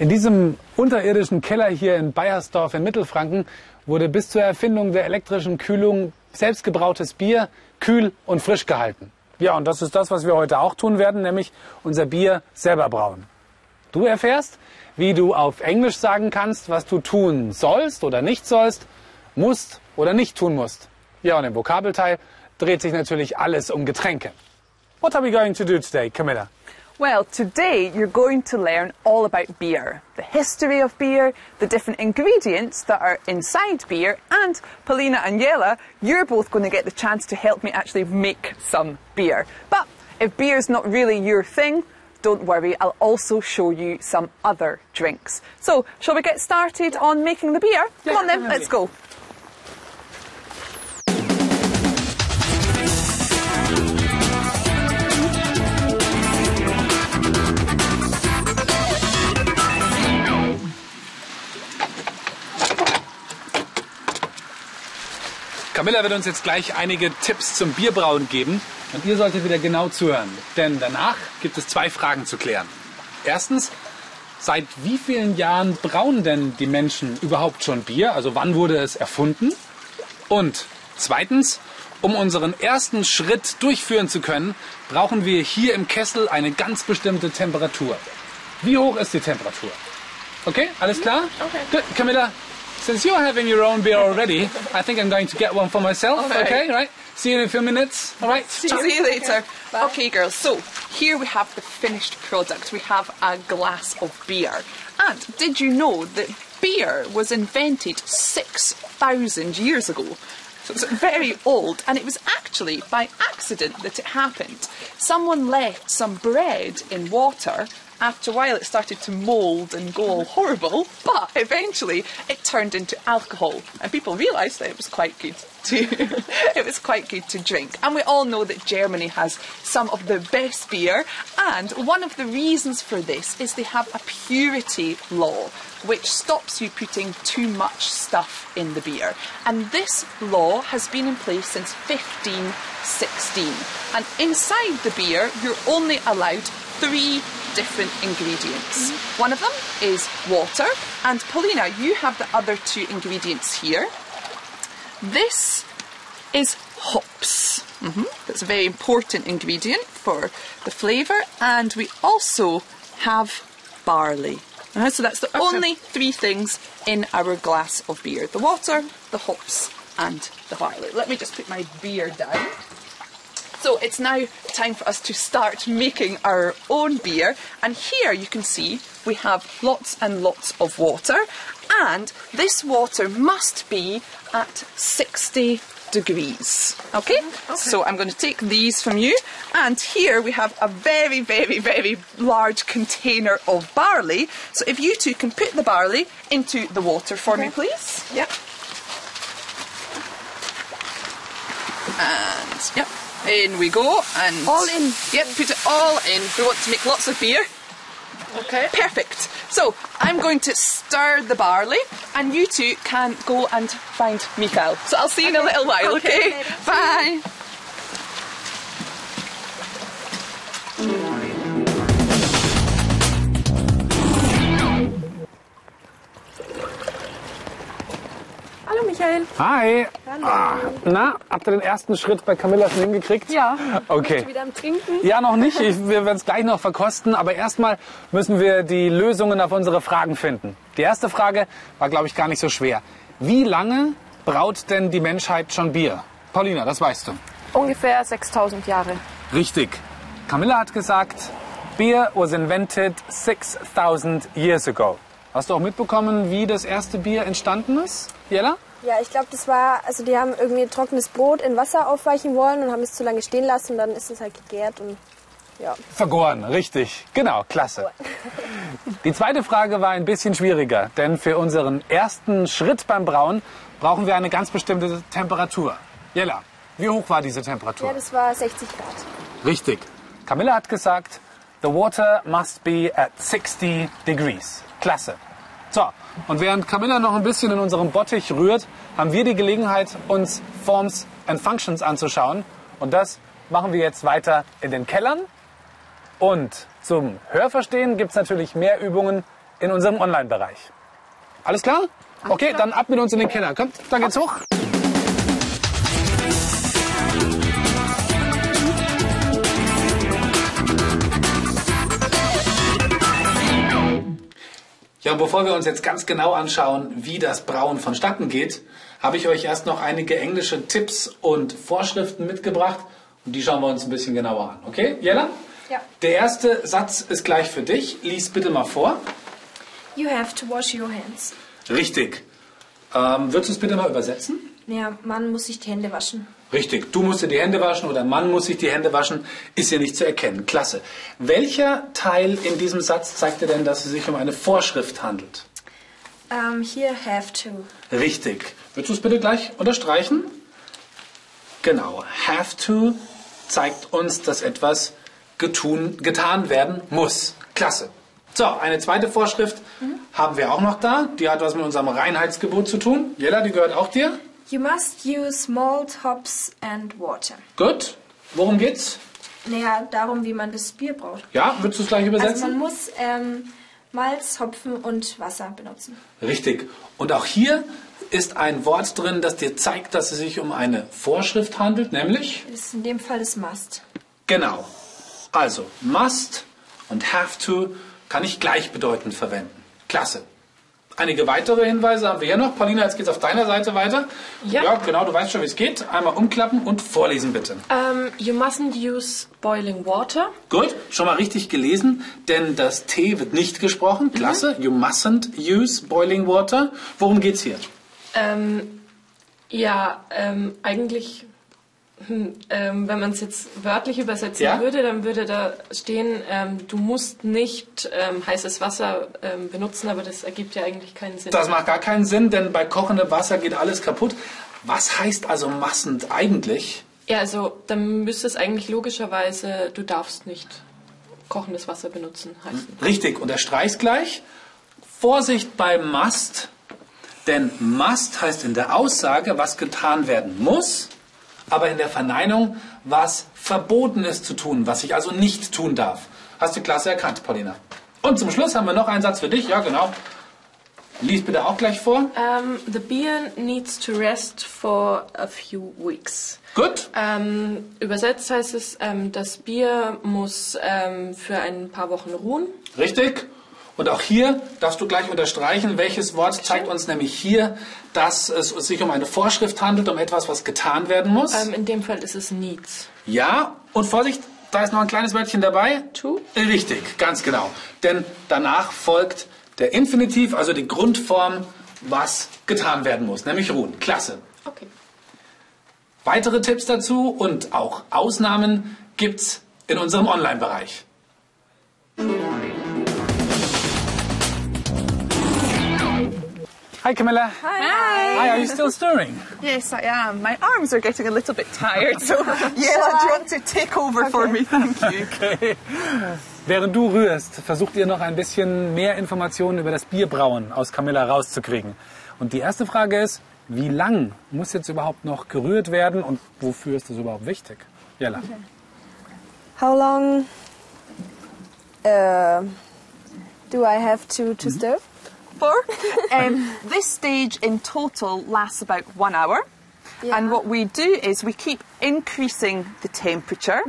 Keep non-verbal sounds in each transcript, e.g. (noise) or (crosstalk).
In diesem unterirdischen Keller hier in Bayersdorf in Mittelfranken wurde bis zur Erfindung der elektrischen Kühlung selbstgebrautes Bier kühl und frisch gehalten. Ja, und das ist das, was wir heute auch tun werden, nämlich unser Bier selber brauen. Du erfährst, wie du auf Englisch sagen kannst, was du tun sollst oder nicht sollst, musst oder nicht tun musst. Ja, und im Vokabelteil dreht sich natürlich alles um Getränke. What are we going to do today, Camilla? Well, today you're going to learn all about beer, the history of beer, the different ingredients that are inside beer, and Paulina and Yella, you're both going to get the chance to help me actually make some beer. But if beer's not really your thing, don't worry, I'll also show you some other drinks. So, shall we get started on making the beer? Come on then, let's go. Camilla wird uns jetzt gleich einige Tipps zum Bierbrauen geben und ihr solltet wieder genau zuhören, denn danach gibt es zwei Fragen zu klären. Erstens, seit wie vielen Jahren brauen denn die Menschen überhaupt schon Bier? Also wann wurde es erfunden? Und zweitens, um unseren ersten Schritt durchführen zu können, brauchen wir hier im Kessel eine ganz bestimmte Temperatur. Wie hoch ist die Temperatur? Okay, alles klar? Okay. Good. Camilla, since you're having your own beer already, I think I'm going to get one for myself. Okay. Okay, right? See you in a few minutes. All right. See you later. Okay, girls, so here we have the finished product. We have a glass of beer. And did you know that beer was invented 6,000 years ago? So it's very old, and it was actually by accident that it happened. Someone left some bread in water. After a while, it started to mould and go all horrible, but eventually it turned into alcohol, and people realised that it was quite good to (laughs) it was quite good to drink. And we all know that Germany has some of the best beer, and one of the reasons for this is they have a purity law which stops you putting too much stuff in the beer. And this law has been in place since 1516. And inside the beer, you're only allowed three different ingredients. One of them is water, and Paulina, you have the other two ingredients here. This is hops. hmm That's a very important ingredient for the flavour, and we also have barley. Uh, so that's the only three things in our glass of beer the water, the hops, and the barley. Let me just put my beer down. So it's now time for us to start making our own beer. And here you can see we have lots and lots of water. And this water must be at 60 degrees. Okay? Mm-hmm. okay? So I'm going to take these from you. And here we have a very, very, very large container of barley. So if you two can put the barley into the water for me, please. Yep. And yep, in we go. And All in. Yep, put it all in. We want to make lots of beer. Okay. Perfect. So I'm going to stir the barley, and you two can go and find Mikael. So I'll see you in a little while. Okay, Okay. Bye. Michael. Hi. Ah, na, habt ihr den ersten Schritt bei Camilla schon hingekriegt? Ja. Okay. Wieder am Trinken. Ja, noch nicht. Ich, wir werden es gleich noch verkosten. Aber erstmal müssen wir die Lösungen auf unsere Fragen finden. Die erste Frage war, glaube ich, gar nicht so schwer. Wie lange braut denn die Menschheit schon Bier? Paulina, das weißt du. Ungefähr 6000 Jahre. Richtig. Camilla hat gesagt, Beer was invented 6000 years ago. Hast du auch mitbekommen, wie das erste Bier entstanden ist? Jella? Ja, ich glaube, das war, also die haben irgendwie trockenes Brot in Wasser aufweichen wollen und haben es zu lange stehen lassen und dann ist es halt gegärt und ja. Vergoren, richtig. Genau, klasse. Die zweite Frage war ein bisschen schwieriger, denn für unseren ersten Schritt beim Brauen brauchen wir eine ganz bestimmte Temperatur. Jella, wie hoch war diese Temperatur? Ja, das war 60 Grad. Richtig. Camilla hat gesagt, the water must be at 60 degrees. Klasse. So, und während Camilla noch ein bisschen in unserem Bottich rührt, haben wir die Gelegenheit, uns Forms and Functions anzuschauen. Und das machen wir jetzt weiter in den Kellern. Und zum Hörverstehen gibt es natürlich mehr Übungen in unserem Online-Bereich. Alles klar? Okay, dann ab mit uns in den Keller. Kommt, da geht's hoch. Ja, und bevor wir uns jetzt ganz genau anschauen, wie das Brauen vonstatten geht, habe ich euch erst noch einige englische Tipps und Vorschriften mitgebracht und die schauen wir uns ein bisschen genauer an. Okay, Jella? Ja. Der erste Satz ist gleich für dich. Lies bitte mal vor. You have to wash your hands. Richtig. Ähm, würdest du es bitte mal übersetzen? Ja, man muss sich die Hände waschen. Richtig, du musst dir die Hände waschen oder Mann muss sich die Hände waschen, ist hier nicht zu erkennen. Klasse. Welcher Teil in diesem Satz zeigt dir denn, dass es sich um eine Vorschrift handelt? Ähm, hier have to. Richtig. Würdest du es bitte gleich unterstreichen? Genau. Have to zeigt uns, dass etwas getun, getan werden muss. Klasse. So, eine zweite Vorschrift haben wir auch noch da. Die hat was mit unserem Reinheitsgebot zu tun. Jella, die gehört auch dir. You must use malt, hops and water. Gut. Worum geht's? Naja, darum, wie man das Bier braut. Ja, würdest du es gleich Also übersetzen? man muss ähm, Malz, Hopfen und Wasser benutzen. Richtig. Und auch hier ist ein Wort drin, das dir zeigt, dass es sich um eine Vorschrift handelt, nämlich Das ist in dem Fall das Must. genau. Also must und have to kann ich gleichbedeutend verwenden. Klasse. Einige weitere Hinweise haben wir hier noch. Paulina, jetzt geht's auf deiner Seite weiter. Ja. genau, du weißt schon, wie es geht. Einmal umklappen und vorlesen bitte. Um, you mustn't use boiling water. Gut, schon mal richtig gelesen, denn das T wird nicht gesprochen. Klasse. You mustn't use boiling water. Worum geht's hier? Ähm, ja, ähm, eigentlich, ähm, wenn man es jetzt wörtlich übersetzen Ja? würde, dann würde da stehen, ähm, du musst nicht ähm, heißes Wasser ähm, benutzen, aber das ergibt ja eigentlich keinen Sinn. Das macht gar keinen Sinn, denn bei kochendem Wasser geht alles kaputt. Was heißt also massend eigentlich? ja, also dann müsste es eigentlich logischerweise, du darfst nicht kochendes Wasser benutzen heißen. Richtig, unterstreich's gleich. Vorsicht bei must, denn must heißt in der Aussage, was getan werden muss, aber in der Verneinung, was verboten ist zu tun, was ich also nicht tun darf. Hast du klasse erkannt, Paulina. Und zum Schluss haben wir noch einen Satz für dich. Ja, genau. Lies bitte auch gleich vor. Um, the beer needs to rest for a few weeks. Gut. Ähm, übersetzt heißt es, ähm, das Bier muss ähm, für ein paar Wochen ruhen. Richtig. Und auch hier darfst du gleich unterstreichen, welches Wort zeigt uns nämlich hier, dass es sich um eine Vorschrift handelt, um etwas, was getan werden muss. Ähm, in dem Fall ist es needs. Ja, und Vorsicht, da ist noch ein kleines Wörtchen dabei. To? Richtig, ganz genau. Denn danach folgt der Infinitiv, also die Grundform, was getan werden muss, nämlich ruhen. Klasse. Okay. Weitere Tipps dazu und auch Ausnahmen gibt's in unserem Online-Bereich. Hi Camilla. Hi. Hi, are you still stirring? Yes, I am. My arms are getting a little bit tired, so (laughs) yeah, do you want to take over for me? Thank you. (laughs) Okay. Während du rührst, versucht ihr noch ein bisschen mehr Informationen über das Bierbrauen aus Camilla rauszukriegen. Und die erste Frage ist, wie lang muss jetzt überhaupt noch gerührt werden und wofür ist das überhaupt wichtig? Jella. How long uh, do I have to, to stir? Four. (laughs) Um, this stage in total lasts about one hour. Yeah. And what we do is we keep increasing the temperature,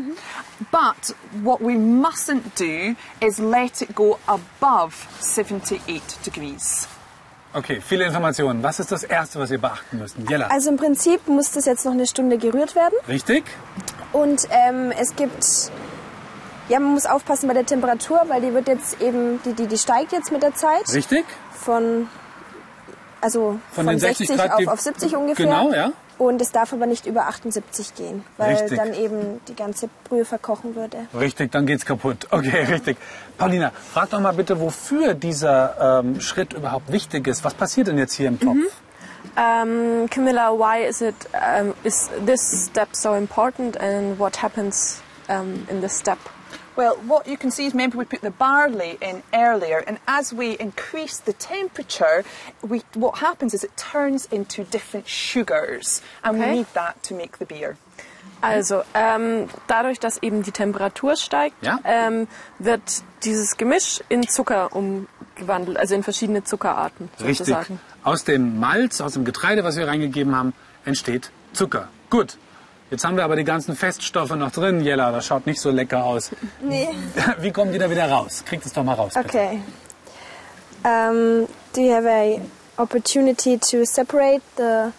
but what we mustn't do is let it go above 78 degrees. Okay, viele Informationen. Was ist das Erste, was ihr beachten müsst? Jella. Also im Prinzip muss das jetzt noch eine Stunde gerührt werden. Richtig? Und ähm, es gibt, ja, man muss aufpassen bei der Temperatur, weil die wird jetzt eben, die, die, die steigt jetzt mit der Zeit Richtig? von, also Von von, den 60 60 Grad auf, auf 70 ungefähr. Genau, ja. Und es darf aber nicht über 78 gehen, weil Richtig. dann eben die ganze Brühe verkochen würde. Richtig, dann geht's kaputt. (laughs) Okay, richtig. Paulina, frag doch mal bitte, wofür dieser ähm, Schritt überhaupt wichtig ist. Was passiert denn jetzt hier im Topf? Um, Camilla, why is it um, is this step so important, and what happens um, in this step? Well, what you can see is remember we put the barley in earlier, and as we increase the temperature, we, what happens is it turns into different sugars, and Okay. we need that to make the beer. Also ähm, dadurch, dass eben die Temperatur steigt, Ja. ähm, wird dieses Gemisch in Zucker gewandelt, also in verschiedene Zuckerarten Richtig. sozusagen. Aus dem Malz, aus dem Getreide, was wir reingegeben haben, entsteht Zucker. Gut. Jetzt haben wir aber die ganzen Feststoffe noch drin. Jella, das schaut nicht so lecker aus. Nee. (laughs) Wie kommen die da wieder raus? Kriegt es doch mal raus, bitte. Okay. Um, do you have a opportunity to separate the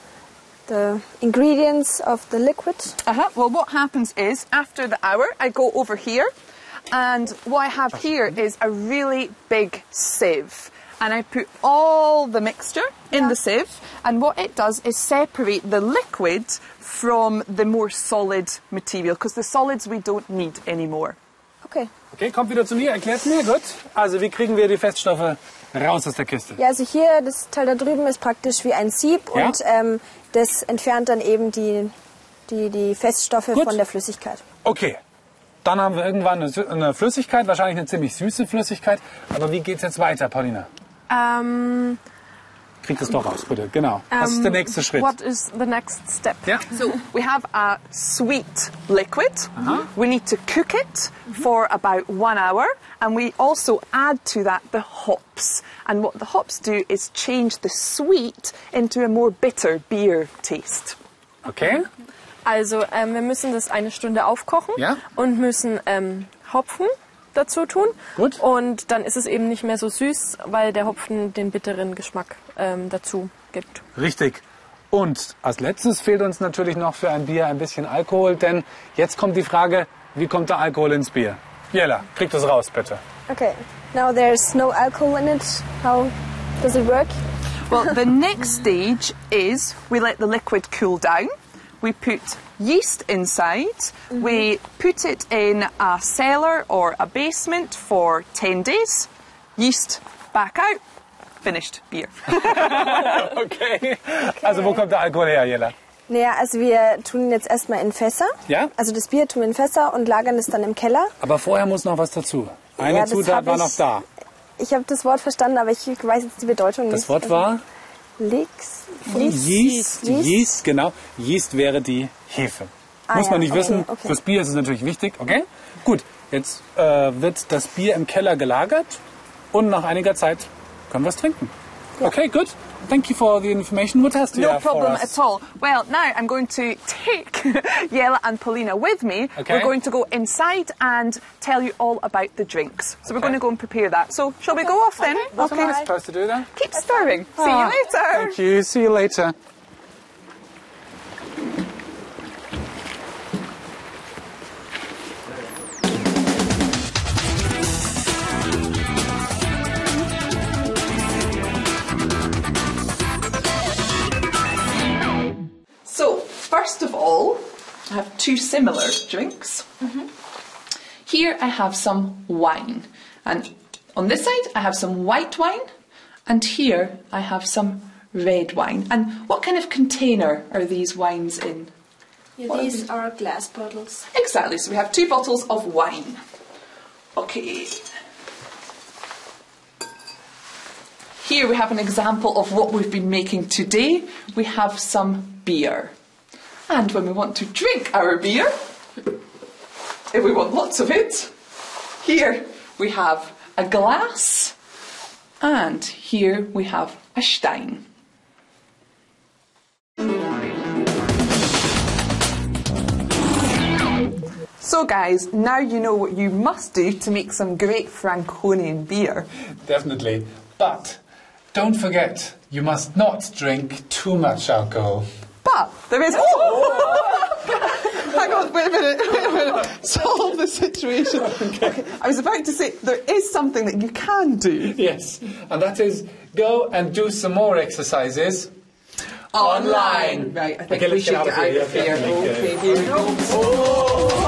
the ingredients of the liquid? Uh-huh. Well, what happens is after the hour, I go over here, and what I have here is a really big sieve. And I put all the mixture in the sieve, and what it does is separate the liquid from the more solid material, because the solids we don't need anymore. Okay. Okay, kommt wieder zu mir, erklärt mir. Gut. Also, wie kriegen wir die Feststoffe raus aus der Kiste? Ja, also hier, das Teil da drüben ist praktisch wie ein Sieb Ja. und ähm, das entfernt dann eben die, die, die Feststoffe Gut. von der Flüssigkeit. Okay. Dann haben wir irgendwann eine, Flüssigkeit, wahrscheinlich eine ziemlich süße Flüssigkeit. Aber wie geht's jetzt weiter, Paulina? Ähm, Kriegt es doch raus, bitte. Genau. Was ist ähm, der nächste Schritt? What is the next step? Ja? So we have a sweet liquid. We need to cook it for about one hour, and we also add to that the hops. And what the hops do is change the sweet into a more bitter beer taste. Okay. Also ähm, wir müssen das eine Stunde aufkochen Ja. und müssen ähm, Hopfen dazu tun. Gut. Und dann ist es eben nicht mehr so süß, weil der Hopfen den bitteren Geschmack ähm, dazu gibt. Richtig. Und als letztes fehlt uns natürlich noch für ein Bier ein bisschen Alkohol, denn jetzt kommt die Frage, wie kommt der Alkohol ins Bier? Jella, krieg das raus, bitte. Okay. Now there's no alcohol in it. How does it work? Well, the next stage is we let the liquid cool down. We put yeast inside. We put it in a cellar or a basement for 10 days. Yeast back out. Finished beer. (laughs) Okay. Also wo kommt der Alkohol her, Jella? Naja, also wir tun ihn jetzt erstmal in Fässer. Ja? Also das Bier tun wir in Fässer und lagern es dann im Keller. Aber vorher muss noch was dazu. Eine Ja, das Zutat war ich- noch da. Ich habe das Wort verstanden, aber ich weiß jetzt die Bedeutung nicht. Das Wort war Leaks. Yeast. Yeast, genau. Yeast wäre die Hefe. Ah, Muss man ja, nicht okay, wissen. okay. Fürs Bier ist es natürlich wichtig. Okay? Gut. Jetzt äh, wird das Bier im Keller gelagert und nach einiger Zeit können wir es trinken. Okay, good. Thank you for the information. What else do you No have for problem us? at all. Well, now I'm going to take (laughs) Yella and Paulina with me. Okay. We're going to go inside and tell you all about the drinks. So we're going to go and prepare that. So shall we go off then? Okay. What am I supposed to do then? Keep stirring. See Ah, you later. Thank you. See you later. Two similar drinks. Here I have some wine, and on this side I have some white wine, and here I have some red wine. And what kind of container are these wines in? What are these are glass bottles. Exactly, so we have two bottles of wine. Okay. Here we have an example of what we've been making today. We have some beer. And when we want to drink our beer, if we want lots of it, here we have a glass and here we have a stein. So, guys, now you know what you must do to make some great Franconian beer. Definitely. But don't forget, you must not drink too much alcohol. But there is. Oh! Hang on, wait a minute, wait a minute. Solve the situation. Okay. I was about to say there is something that you can do. Yes, and that is go and do some more exercises online. Right, I think Okay, we should get out of here. here. Okay, here we go. Oh!